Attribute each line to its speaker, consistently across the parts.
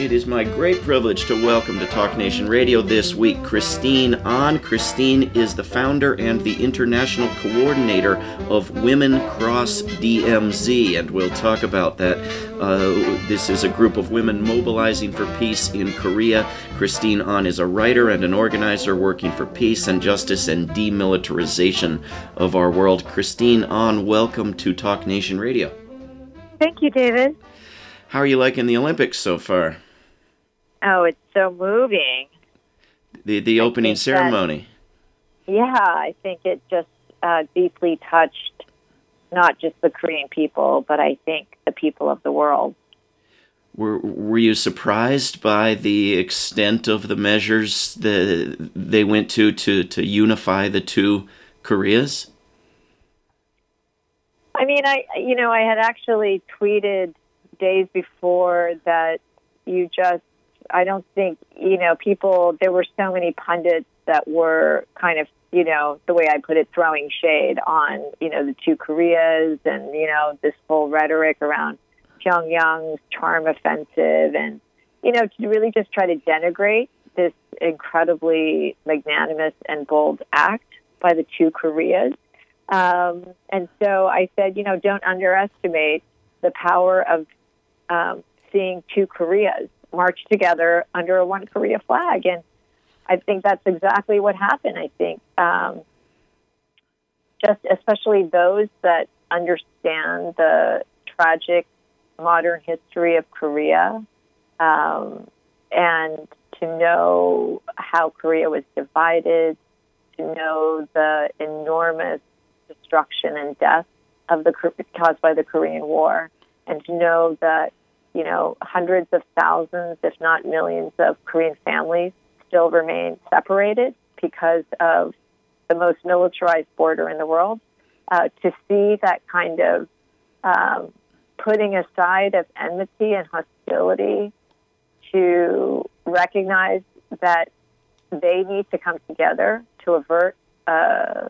Speaker 1: It is my great privilege to welcome to Talk Nation Radio this week Christine Ahn. Christine is the founder and the international coordinator of Women Cross DMZ, and we'll talk about that. Uh, this is a group of women mobilizing for peace in Korea. Christine Ahn is a writer and an organizer working for peace and justice and demilitarization of our world. Christine Ahn, welcome to Talk Nation Radio.
Speaker 2: Thank you, David.
Speaker 1: How are you liking the Olympics so far?
Speaker 2: Oh, it's so moving.
Speaker 1: The the opening ceremony.
Speaker 2: That, yeah, I think it just uh, deeply touched not just the Korean people, but I think the people of the world.
Speaker 1: Were Were you surprised by the extent of the measures that they went to to to unify the two Koreas?
Speaker 2: I mean, I you know I had actually tweeted days before that you just I don't think, you know, people, there were so many pundits that were kind of, you know, the way I put it, throwing shade on, you know, the two Koreas and, you know, this whole rhetoric around Pyongyang's charm offensive and, you know, to really just try to denigrate this incredibly magnanimous and bold act by the two Koreas. Um, and so I said, you know, don't underestimate the power of um, seeing two Koreas march together under a one Korea flag. And I think that's exactly what happened. I think um, just especially those that understand the tragic modern history of Korea um, and to know how Korea was divided, to know the enormous destruction and death of the caused by the Korean War, and to know that you know, hundreds of thousands, if not millions, of Korean families still remain separated because of the most militarized border in the world. Uh, to see that kind of um, putting aside of enmity and hostility to recognize that they need to come together to avert uh,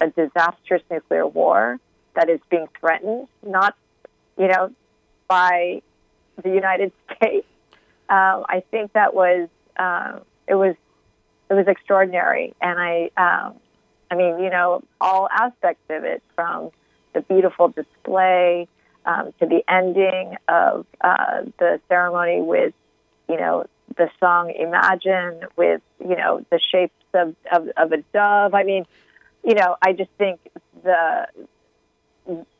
Speaker 2: a disastrous nuclear war that is being threatened, not, you know, by the United States. Um, I think that was uh, it was it was extraordinary, and I um, I mean you know all aspects of it from the beautiful display um, to the ending of uh, the ceremony with you know the song Imagine with you know the shapes of, of, of a dove. I mean, you know, I just think the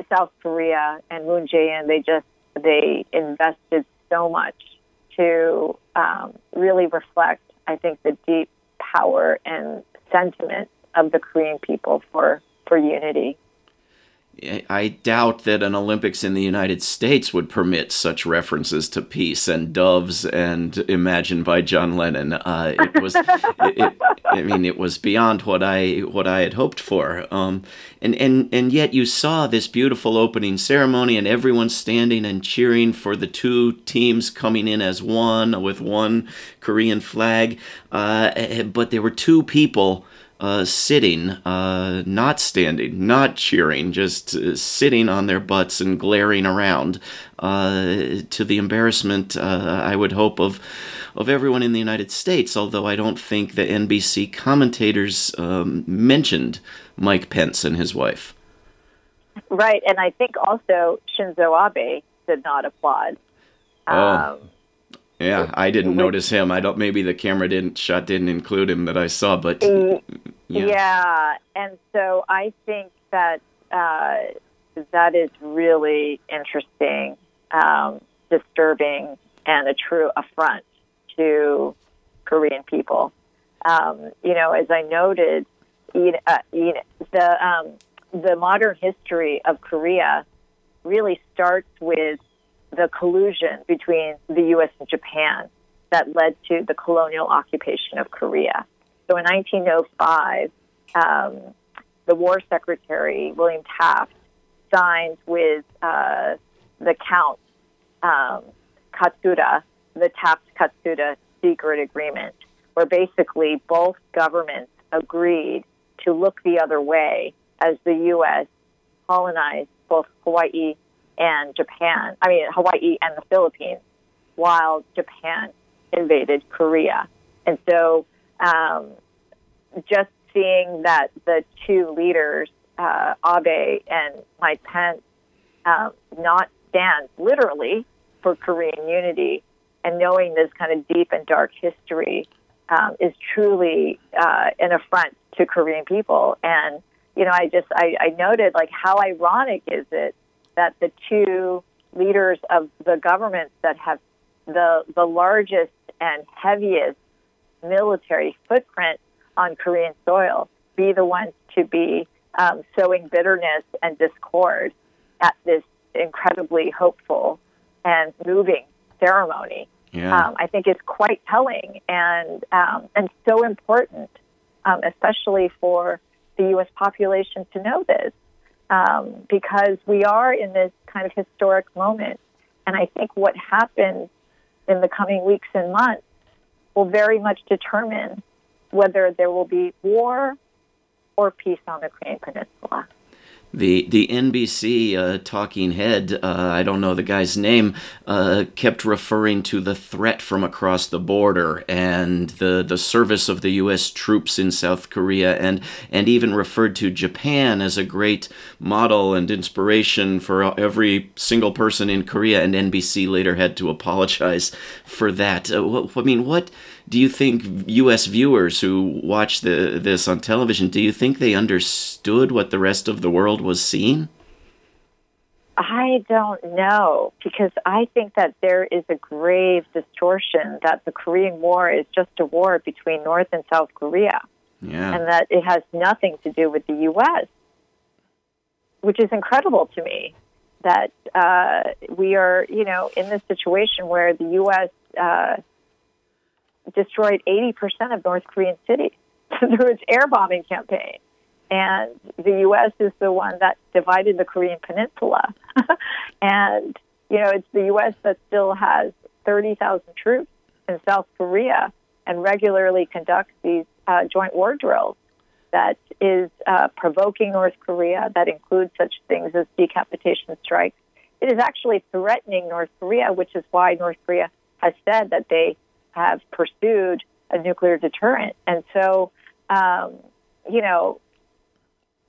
Speaker 2: South Korea and Moon Jae-in, they just they invested so much to um, really reflect, I think, the deep power and sentiment of the Korean people for, for unity.
Speaker 1: I doubt that an Olympics in the United States would permit such references to peace and doves and "Imagine" by John Lennon. Uh, it was, it, it, I mean, it was beyond what I what I had hoped for. Um, and and and yet you saw this beautiful opening ceremony, and everyone standing and cheering for the two teams coming in as one with one Korean flag. Uh, but there were two people uh, sitting, uh, not standing, not cheering, just uh, sitting on their butts and glaring around, uh, to the embarrassment, uh, I would hope, of of everyone in the United States. Although I don't think the NBC commentators um, mentioned Mike Pence and his wife.
Speaker 2: Right, and I think also Shinzo Abe did not applaud.
Speaker 1: Oh. Um, yeah, I didn't notice him. I don't. Maybe the camera didn't shot didn't include him that I saw, but
Speaker 2: yeah. yeah. And so I think that uh, that is really interesting, um, disturbing, and a true affront to Korean people. Um, you know, as I noted, you know, uh, you know, the um, the modern history of Korea really starts with the collusion between the U.S. and Japan that led to the colonial occupation of Korea. So in 1905, um, the War Secretary, William Taft, signed with uh, the Count um, Katsura, the Taft Katsura secret agreement, where basically both governments agreed to look the other way as the U.S. colonized both Hawaii and Japan. I mean, Hawaii and the Philippines, while Japan invaded Korea. And so, um, just seeing that the two leaders, uh, Abe and Mike Pence, um, not stand literally for Korean unity, and knowing this kind of deep and dark history um, is truly uh, an affront to Korean people. And you know, I just I, I noted like how ironic is it that the two leaders of the governments that have the the largest and heaviest military footprint on Korean soil be the ones to be um, sowing bitterness and discord at this incredibly hopeful and moving ceremony.
Speaker 1: Yeah.
Speaker 2: Um, I think is quite telling and um, and so important, um, especially for the U.S. population to know this, um, because we are in this kind of historic moment, and I think what happens in the coming weeks and months will very much determine whether there will be war or peace on the Korean Peninsula.
Speaker 1: The the NBC uh, talking head, uh, I don't know the guy's name, uh, kept referring to the threat from across the border and the, the service of the U.S. troops in South Korea, and and even referred to Japan as a great model and inspiration for every single person in Korea. And NBC later had to apologize for that. Uh, I mean, what do you think U.S. viewers who watch the, this on television do you think they understood what the rest of the world was seeing?
Speaker 2: I don't know because I think that there is a grave distortion that the Korean War is just a war between North and South Korea,
Speaker 1: yeah.
Speaker 2: and that it has nothing to do with the U.S., which is incredible to me. That uh, we are, you know, in this situation where the U.S. Uh, destroyed 80% of North Korean cities through its air bombing campaign. And the U.S. is the one that divided the Korean Peninsula. and, you know, it's the U.S. that still has 30,000 troops in South Korea and regularly conducts these uh, joint war drills that is uh, provoking North Korea, that includes such things as decapitation strikes. It is actually threatening North Korea, which is why North Korea has said that they have pursued a nuclear deterrent. And so, um, you know,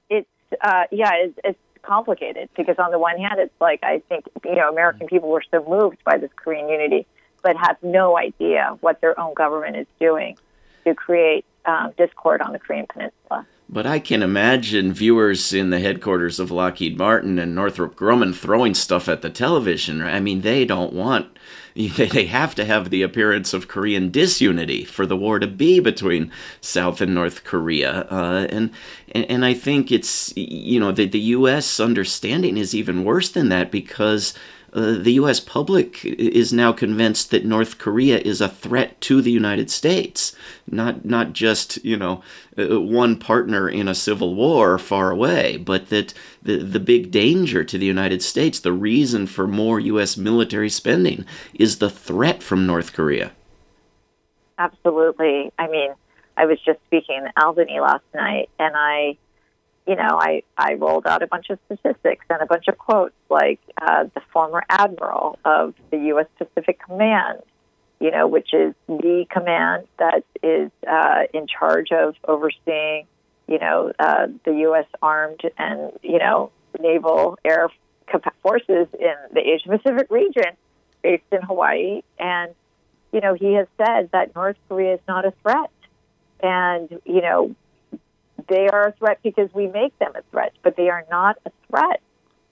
Speaker 2: it's, uh, yeah, it's, it's complicated because on the one hand, it's like I think, you know, American people were so moved by this Korean unity, but have no idea what their own government is doing to create um, discord on the Korean Peninsula.
Speaker 1: But I can imagine viewers in the headquarters of Lockheed Martin and Northrop Grumman throwing stuff at the television. I mean, they don't want, they have to have the appearance of Korean disunity for the war to be between South and North Korea. Uh, and, and, and I think it's, you know, the, the U.S. understanding is even worse than that because uh, the U.S. public is now convinced that North Korea is a threat to the United States, not not just you know uh, one partner in a civil war far away, but that the the big danger to the United States, the reason for more U.S. military spending, is the threat from North Korea.
Speaker 2: Absolutely. I mean, I was just speaking in Albany last night, and I you know, I, I rolled out a bunch of statistics and a bunch of quotes like uh, the former admiral of the U.S. Pacific Command, you know, which is the command that is uh, in charge of overseeing, you know, uh, the U.S. armed and, you know, naval air forces in the Asia Pacific region based in Hawaii. And, you know, he has said that North Korea is not a threat. And, you know, they are a threat because we make them a threat, but they are not a threat.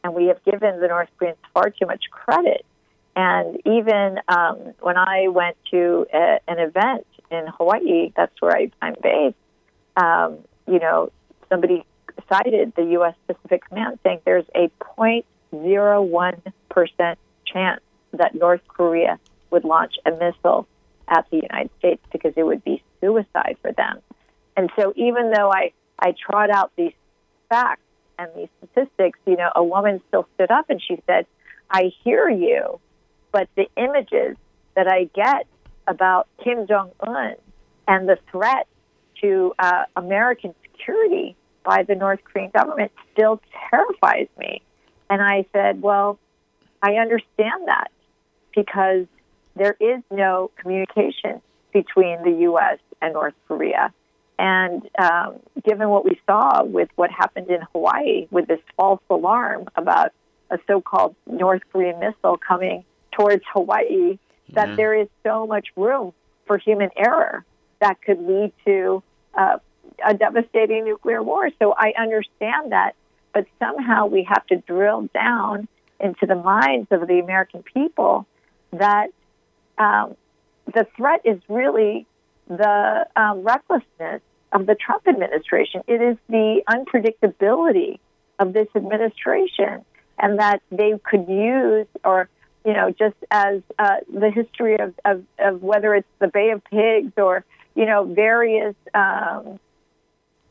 Speaker 2: And we have given the North Koreans far too much credit. And even um, when I went to a, an event in Hawaii, that's where I, I'm based, um, you know, somebody cited the U.S. Pacific Command saying there's a 0.01% chance that North Korea would launch a missile at the United States because it would be suicide for them. And so even though I, I trot out these facts and these statistics, you know, a woman still stood up and she said, I hear you, but the images that I get about Kim Jong un and the threat to uh, American security by the North Korean government still terrifies me. And I said, well, I understand that because there is no communication between the U.S. and North Korea. And um, given what we saw with what happened in Hawaii with this false alarm about a so called North Korean missile coming towards Hawaii, that there is so much room for human error that could lead to uh, a devastating nuclear war. So I understand that, but somehow we have to drill down into the minds of the American people that um, the threat is really the um, recklessness of the Trump administration. It is the unpredictability of this administration, and that they could use, or you know, just as uh, the history of, of, of, whether it's the Bay of Pigs or you know various um,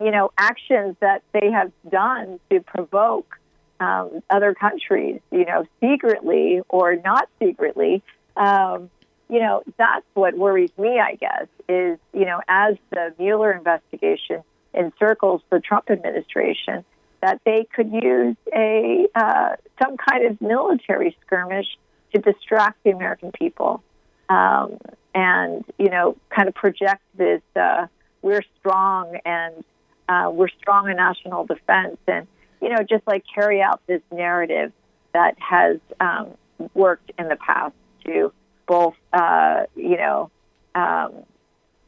Speaker 2: you know actions that they have done to provoke um, other countries, you know, secretly or not secretly. Um, you know, that's what worries me, I guess, is, you know, as the Mueller investigation encircles the Trump administration, that they could use a uh, some kind of military skirmish to distract the American people, um, and you know, kind of project this uh, we're strong and uh, we're strong in national defense, and you know, just like carry out this narrative that has um, worked in the past to both, uh, you know, um,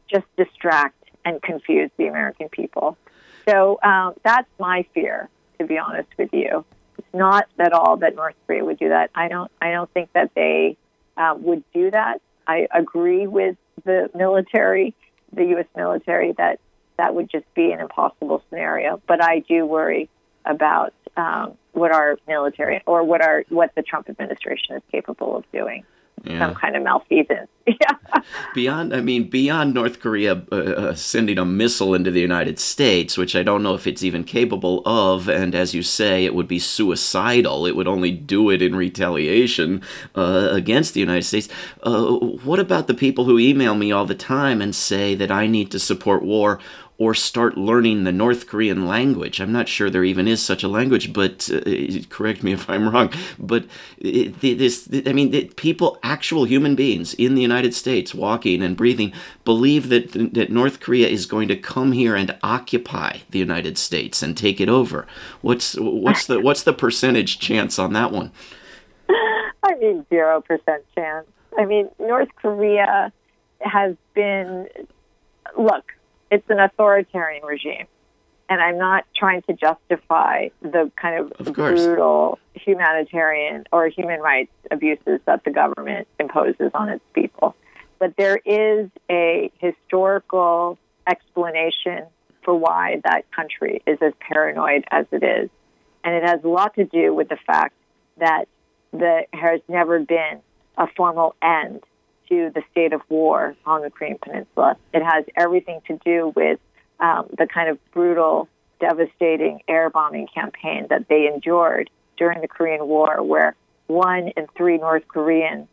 Speaker 2: just distract and confuse the American people. So um, that's my fear, to be honest with you. It's not at all that North Korea would do that. I don't. I don't think that they uh, would do that. I agree with the military, the U.S. military, that that would just be an impossible scenario. But I do worry about um, what our military or what our what the Trump administration is capable of doing yeah. some kind of malfeasance. yeah.
Speaker 1: Beyond, I mean, beyond North Korea uh, uh, sending a missile into the United States, which I don't know if it's even capable of, and as you say, it would be suicidal. It would only do it in retaliation uh, against the United States. Uh, what about the people who email me all the time and say that I need to support war? Or start learning the North Korean language. I'm not sure there even is such a language, but uh, correct me if I'm wrong. But this, I mean, people, actual human beings in the United States, walking and breathing, believe that that North Korea is going to come here and occupy the United States and take it over. What's what's the what's the percentage chance on that one?
Speaker 2: I mean, zero percent chance. I mean, North Korea has been look it's an authoritarian regime. And I'm not trying to justify the kind of,
Speaker 1: of
Speaker 2: brutal humanitarian or human rights abuses that the government imposes on its people. But there is a historical explanation for why that country is as paranoid as it is. And it has a lot to do with the fact that there has never been a formal end to the state of war on the Korean Peninsula. It has everything to do with um, the kind of brutal, devastating air bombing campaign that they endured during the Korean War, where one in three North Koreans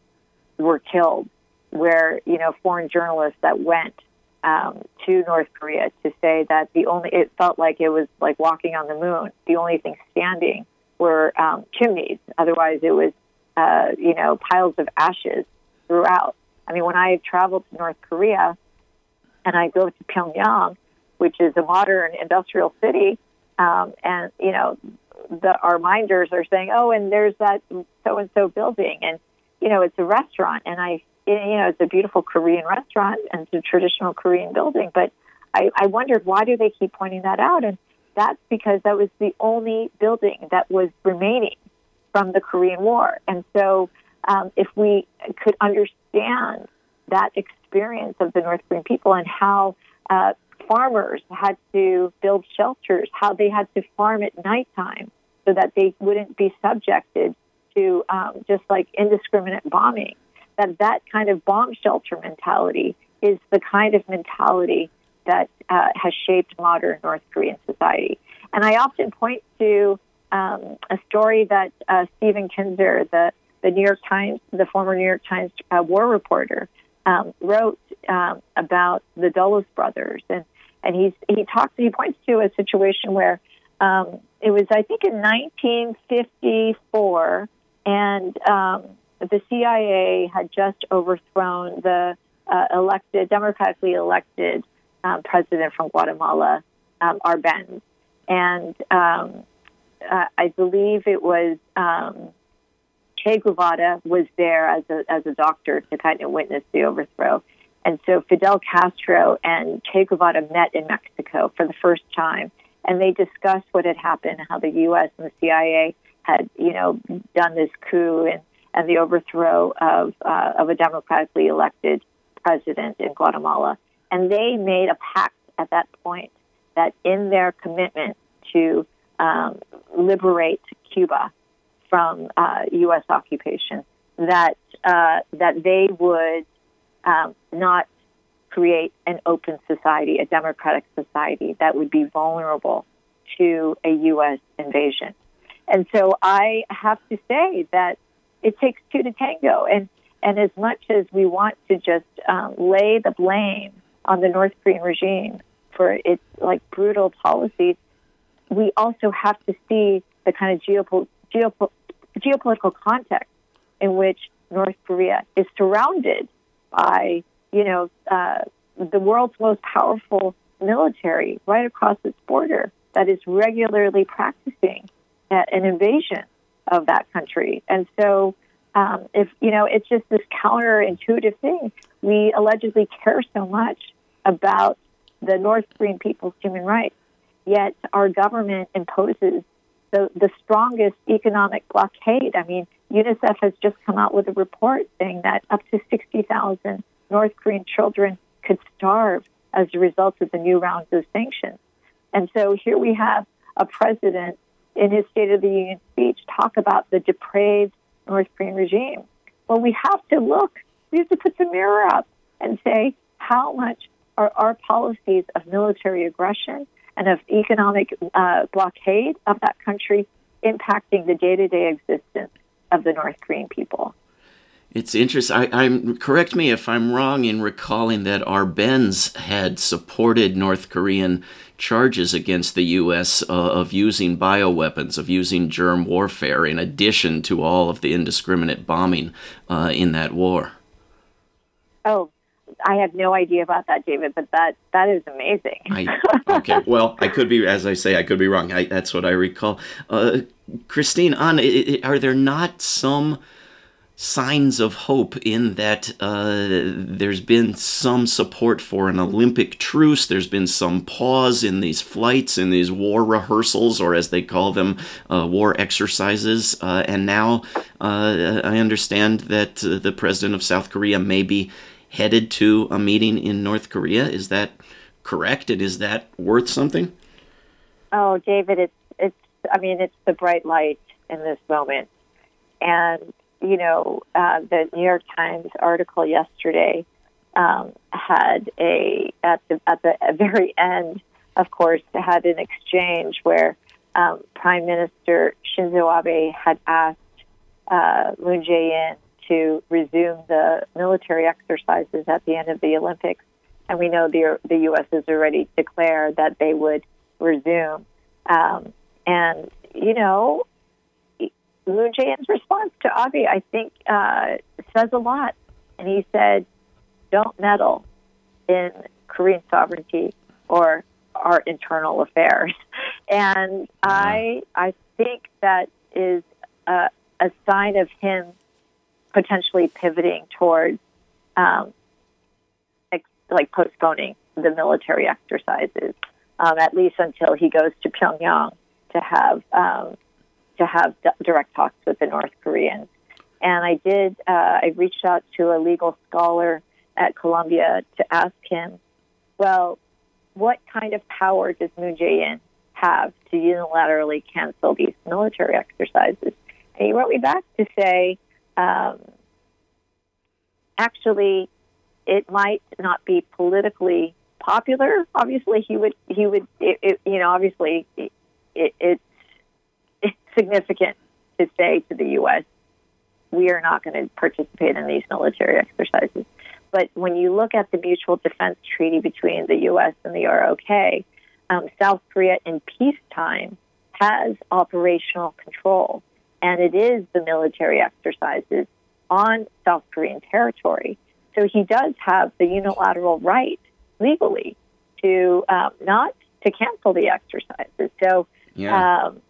Speaker 2: were killed, where you know foreign journalists that went um, to North Korea to say that the only it felt like it was like walking on the moon. The only thing standing were um, chimneys. Otherwise, it was uh, you know piles of ashes throughout. I mean, when I traveled to North Korea and I go to Pyongyang, which is a modern industrial city, um, and you know, the, our minders are saying, "Oh, and there's that so and so building," and you know, it's a restaurant, and I, you know, it's a beautiful Korean restaurant and it's a traditional Korean building. But I, I wondered why do they keep pointing that out, and that's because that was the only building that was remaining from the Korean War, and so um, if we could understand that experience of the North Korean people and how uh, farmers had to build shelters, how they had to farm at nighttime so that they wouldn't be subjected to um, just like indiscriminate bombing. That that kind of bomb shelter mentality is the kind of mentality that uh, has shaped modern North Korean society. And I often point to um, a story that uh, Stephen Kinzer, the the New York Times, the former New York Times uh, war reporter, um, wrote um, about the Dulles brothers, and and he's he talks he points to a situation where um, it was I think in 1954, and um, the CIA had just overthrown the uh, elected democratically elected um, president from Guatemala, um, Arbenz, and uh, I believe it was Che Guevara was there as a as a doctor to kind of witness the overthrow. And so Fidel Castro and Che Guevara met in Mexico for the first time, and they discussed what had happened, how the U.S. and the CIA had, you know, done this coup and, and the overthrow of uh, of a democratically elected president in Guatemala. And they made a pact at that point that in their commitment to um, liberate Cuba from uh, U.S. occupation, that uh, that they would um, not create an open society, a democratic society that would be vulnerable to a U.S. invasion. And so I have to say that it takes two to tango. And, and as much as we want to just um, lay the blame on the North Korean regime for its like brutal policies, we also have to see the kind of geopo- geopo- geopolitical context in which North Korea is surrounded by, you know, uh, the world's most powerful military right across its border that is regularly practicing an invasion of that country. And so, um, if you know, it's just this counterintuitive thing. We allegedly care so much about the North Korean people's human rights, yet our government imposes the, the strongest economic blockade. I mean, UNICEF has just come out with a report saying that up to 60,000 North Korean children could starve as a result of the new rounds of sanctions. And so here we have a president in his State of the Union speech talk about the depraved North Korean regime. Well, we have to look, we have to put the mirror up and say, how much are our policies of military aggression and of economic uh, blockade of that country impacting the day to day existence of the North Korean people.
Speaker 1: It's interesting. I, am correct me if I'm wrong in recalling that our Arbenz had supported North Korean charges against the U.S. Uh, of using bioweapons, of using germ warfare, in addition to all of the indiscriminate bombing uh, in that war.
Speaker 2: Oh, I have no idea about that, David, but that that is amazing.
Speaker 1: I, okay, well, I could be, as I say, I could be wrong. I, that's what I recall. Uh, Christine Ahn are there not some signs of hope in that uh, there's been some support for an Olympic truce? There's been some pause in these flights, in these war rehearsals, or as they call them, uh, war exercises, uh, and now uh, I understand that the president of South Korea may be headed to a meeting in North Korea. Is that correct? And is that worth something?
Speaker 2: Oh, David, it's it's. I mean, it's the bright light in this moment, and you know, uh, the New York Times article yesterday um, had a at the at the very end, of course, had an exchange where um, Prime Minister Shinzo Abe had asked uh, Moon Jae-in to resume the military exercises at the end of the Olympics. And we know the, the U.S. has already declared that they would resume. Um, and, you know, Moon Jae-in's response to Abe, I think, uh, says a lot. And he said, don't meddle in Korean sovereignty or our internal affairs. And I, I think that is a, a sign of him potentially pivoting towards um, ex- like postponing the military exercises, um, at least until he goes to Pyongyang to have um, to have d- direct talks with the North Koreans. And I did. Uh, I reached out to a legal scholar at Columbia to ask him, well, what kind of power does Moon Jae-in have to unilaterally cancel these military exercises? And he wrote me back to say, um, actually, it might not be politically popular. Obviously, he would he would it, it, you know obviously it, it's it's significant to say to the U.S. we are not going to participate in these military exercises. But when you look at the mutual defense treaty between the U.S. and the ROK, um, South Korea in peacetime has operational control, and it is the military exercises on South Korean territory. So he does have the unilateral right legally to um, not to cancel the exercises. So yeah. um,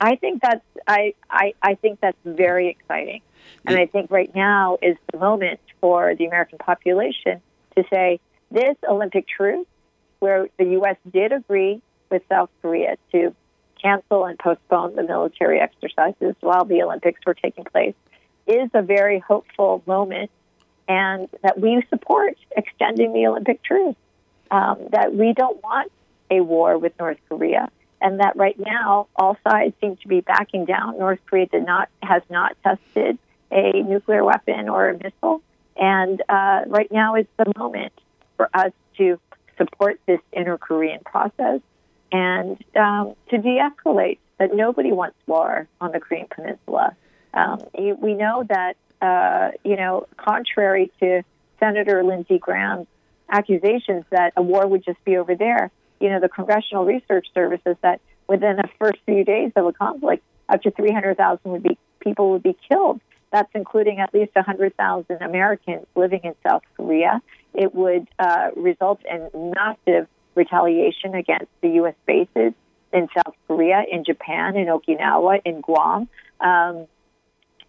Speaker 2: I think that's I, I I think that's very exciting, and I think right now is the moment for the American population to say this Olympic truce, where the U.S. did agree with South Korea to cancel and postpone the military exercises while the Olympics were taking place, is a very hopeful moment, and that we support extending the Olympic truce. Um, that we don't want a war with North Korea and that right now all sides seem to be backing down. North Korea did not has not tested a nuclear weapon or a missile, and uh, right now is the moment for us to support this inter-Korean process and um, to de-escalate. That nobody wants war on the Korean Peninsula. Um, we know that uh, you know, contrary to Senator Lindsey Graham's accusations that a war would just be over there you know, the Congressional Research Service is that within the first few days of a conflict, up to 300,000 would be people would be killed. That's including at least 100,000 Americans living in South Korea. It would uh, result in massive retaliation against the U.S. bases in South Korea, in Japan, in Okinawa, in Guam. Um,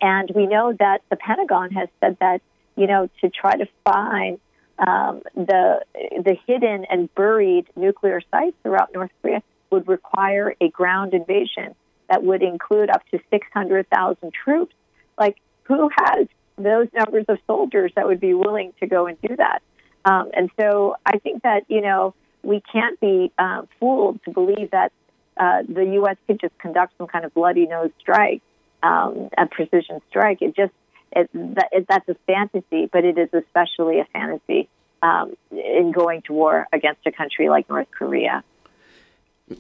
Speaker 2: and we know that the Pentagon has said that, you know, to try to find um, the the hidden and buried nuclear sites throughout North Korea would require a ground invasion that would include up to 600,000 troops. Like, who has those numbers of soldiers that would be willing to go and do that? Um, and so I think that, you know, we can't be uh, fooled to believe that uh, the U.S. could just conduct some kind of bloody nose strike, um, a precision strike. It just it, that, it, that's a fantasy, but it is especially a fantasy um, in going to war against a country like North Korea.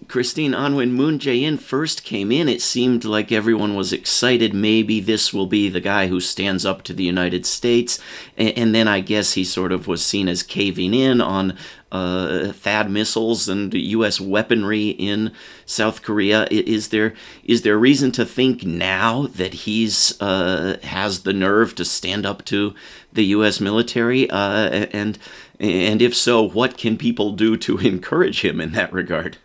Speaker 1: Christine Ahn when Moon Jae-in first came in, it seemed like everyone was excited. Maybe this will be the guy who stands up to the United States. And, and then I guess he sort of was seen as caving in on uh, THAAD missiles and U.S. weaponry in South Korea. Is there is there reason to think now that he's uh, has the nerve to stand up to the U.S. military? Uh, and and if so, what can people do to encourage him in that regard?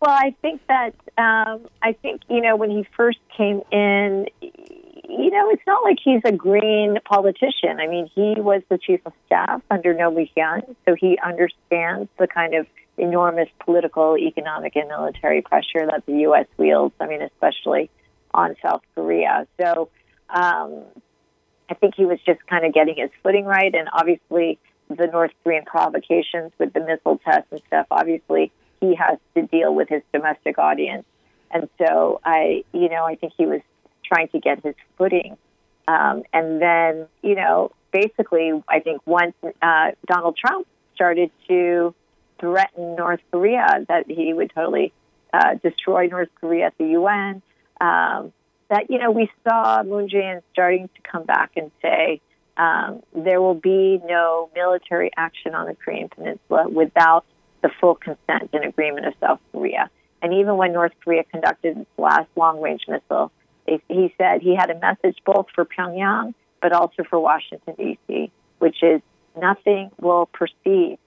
Speaker 2: Well, I think that um, I think you know when he first came in, you know, it's not like he's a green politician. I mean, he was the chief of staff under Roh Moo-hyun, so he understands the kind of enormous political, economic, and military pressure that the U.S. wields. I mean, especially on South Korea. So um, I think he was just kind of getting his footing right, and obviously the North Korean provocations with the missile tests and stuff. Obviously he has to deal with his domestic audience. And so I, you know, I think he was trying to get his footing. Um, and then, you know, basically, I think once uh, Donald Trump started to threaten North Korea that he would totally uh, destroy North Korea at the UN, um, that, you know, we saw Moon Jae-in starting to come back and say, um, there will be no military action on the Korean Peninsula without the full consent and agreement of South Korea. And even when North Korea conducted its last long range missile, he said he had a message both for Pyongyang but also for Washington, D.C., which is nothing will proceed.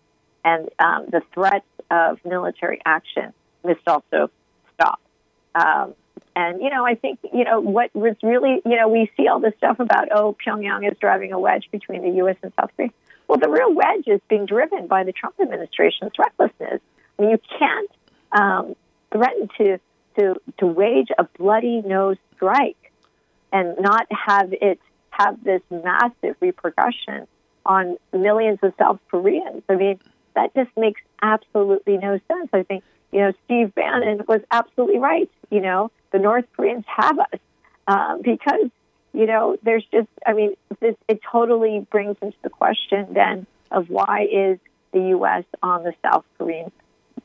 Speaker 2: And um, the threats of military action must also stop. Um, and, you know, I think, you know, what was really, you know, we see all this stuff about, oh, Pyongyang is driving a wedge between the U.S. and South Korea. Well, the real wedge is being driven by the Trump administration's recklessness. I mean, you can't um, threaten to, to, to wage a bloody nose strike and not have it have this massive repercussion on millions of South Koreans. I mean, that just makes absolutely no sense. I think, you know, Steve Bannon was absolutely right. You know, the North Koreans have us uh, because you know, there's just, I mean, this, it totally brings into the question then of why is the U.S. on the South Korean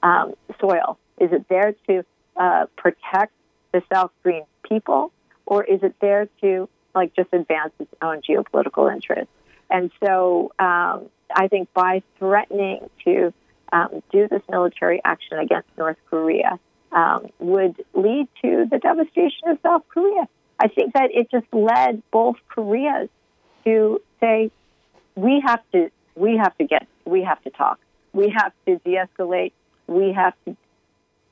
Speaker 2: um, soil? Is it there to uh, protect the South Korean people, or is it there to like just advance its own geopolitical interests? And so um, I think by threatening to um, do this military action against North Korea um, would lead to the devastation of South Korea. I think that it just led both Koreas to say, we have to, we have to get, we have to talk, we have to de-escalate, we have to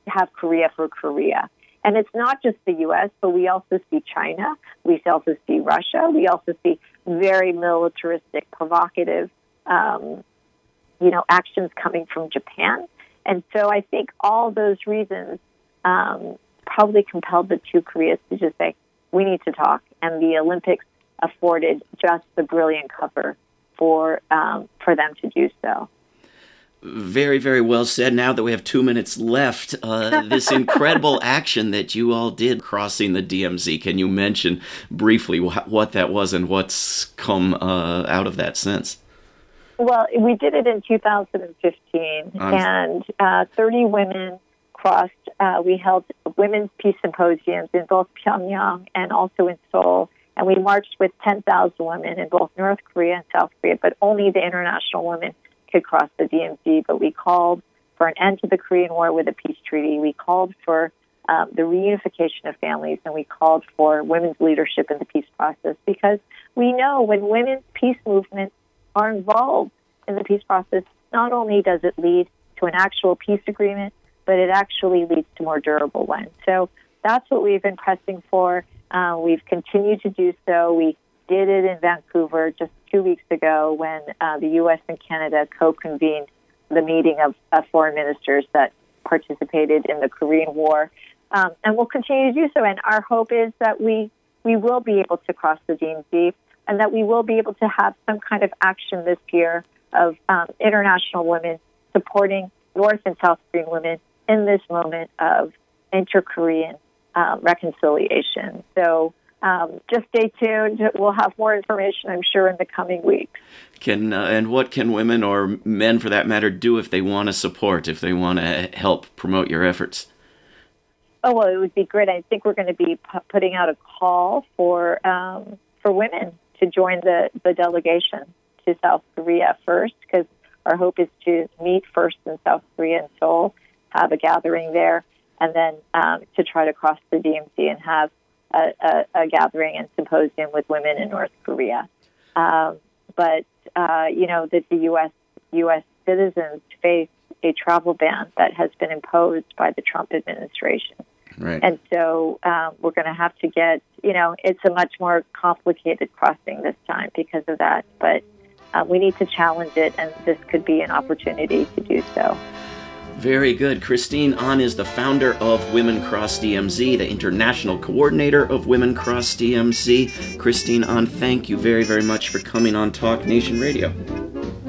Speaker 2: have Korea for Korea. And it's not just the U.S., but we also see China. We also see Russia. We also see very militaristic, provocative, um, you know, actions coming from Japan. And so I think all those reasons um, probably compelled the two Koreas to just say, we need to talk. And the Olympics afforded just the brilliant cover for um, for them to do so.
Speaker 1: Very, very well said. Now that we have two minutes left, uh, this incredible action that you all did crossing the DMZ, can you mention briefly wh- what that was and what's come uh, out of that since?
Speaker 2: Well, we did it in 2015, I'm... and uh, 30 women crossed. Uh, we held women's peace symposiums in both Pyongyang and also in Seoul. And we marched with 10,000 women in both North Korea and South Korea, but only the international women could cross the DMZ, but we called for an end to the Korean War with a peace treaty. We called for um, the reunification of families, and we called for women's leadership in the peace process because we know when women's peace movements are involved in the peace process, not only does it lead to an actual peace agreement, but it actually leads to more durable ones. So that's what we've been pressing for. Uh, we've continued to do so. We did it in Vancouver just two weeks ago when uh, the U.S. and Canada co-convened the meeting of, foreign ministers that participated in the Korean War, um, and we'll continue to do so. And our hope is that we we will be able to cross the DMZ, and that we will be able to have some kind of action this year of um, international women supporting North and South Korean women in this moment of inter-Korean um, reconciliation. So um, just stay tuned. We'll have more information, I'm sure, in the coming weeks.
Speaker 1: Can uh, and what can women or men, for that matter, do if they want to support, if they want to help promote your efforts?
Speaker 2: Oh well, it would be great. I think we're going to be p- putting out a call for um, for women to join the the delegation to South Korea first, because our hope is to meet first in South Korea and Seoul, have a gathering there, and then um, to try to cross the DMZ and have a, a, a gathering and symposium with women in North Korea. Um, but uh, you know that the U.S. U.S. citizens face a travel ban that has been imposed by the Trump administration.
Speaker 1: Right.
Speaker 2: And so um, we're going to have to get, you know, it's a much more complicated crossing this time because of that. But uh, we need to challenge it, and this could be an opportunity to do so.
Speaker 1: Very good. Christine Ahn is the founder of Women Cross DMZ, the international coordinator of Women Cross DMZ. Christine Ahn, thank you very, very much for coming on Talk Nation Radio.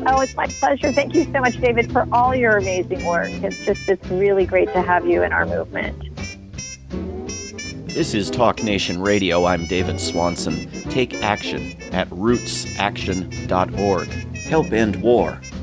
Speaker 2: Oh, it's my pleasure. Thank you so much, David, for all your amazing work. It's just, it's really great to have you in our movement.
Speaker 1: This is Talk Nation Radio. I'm David Swanson. Take action at rootsaction.org. Help end war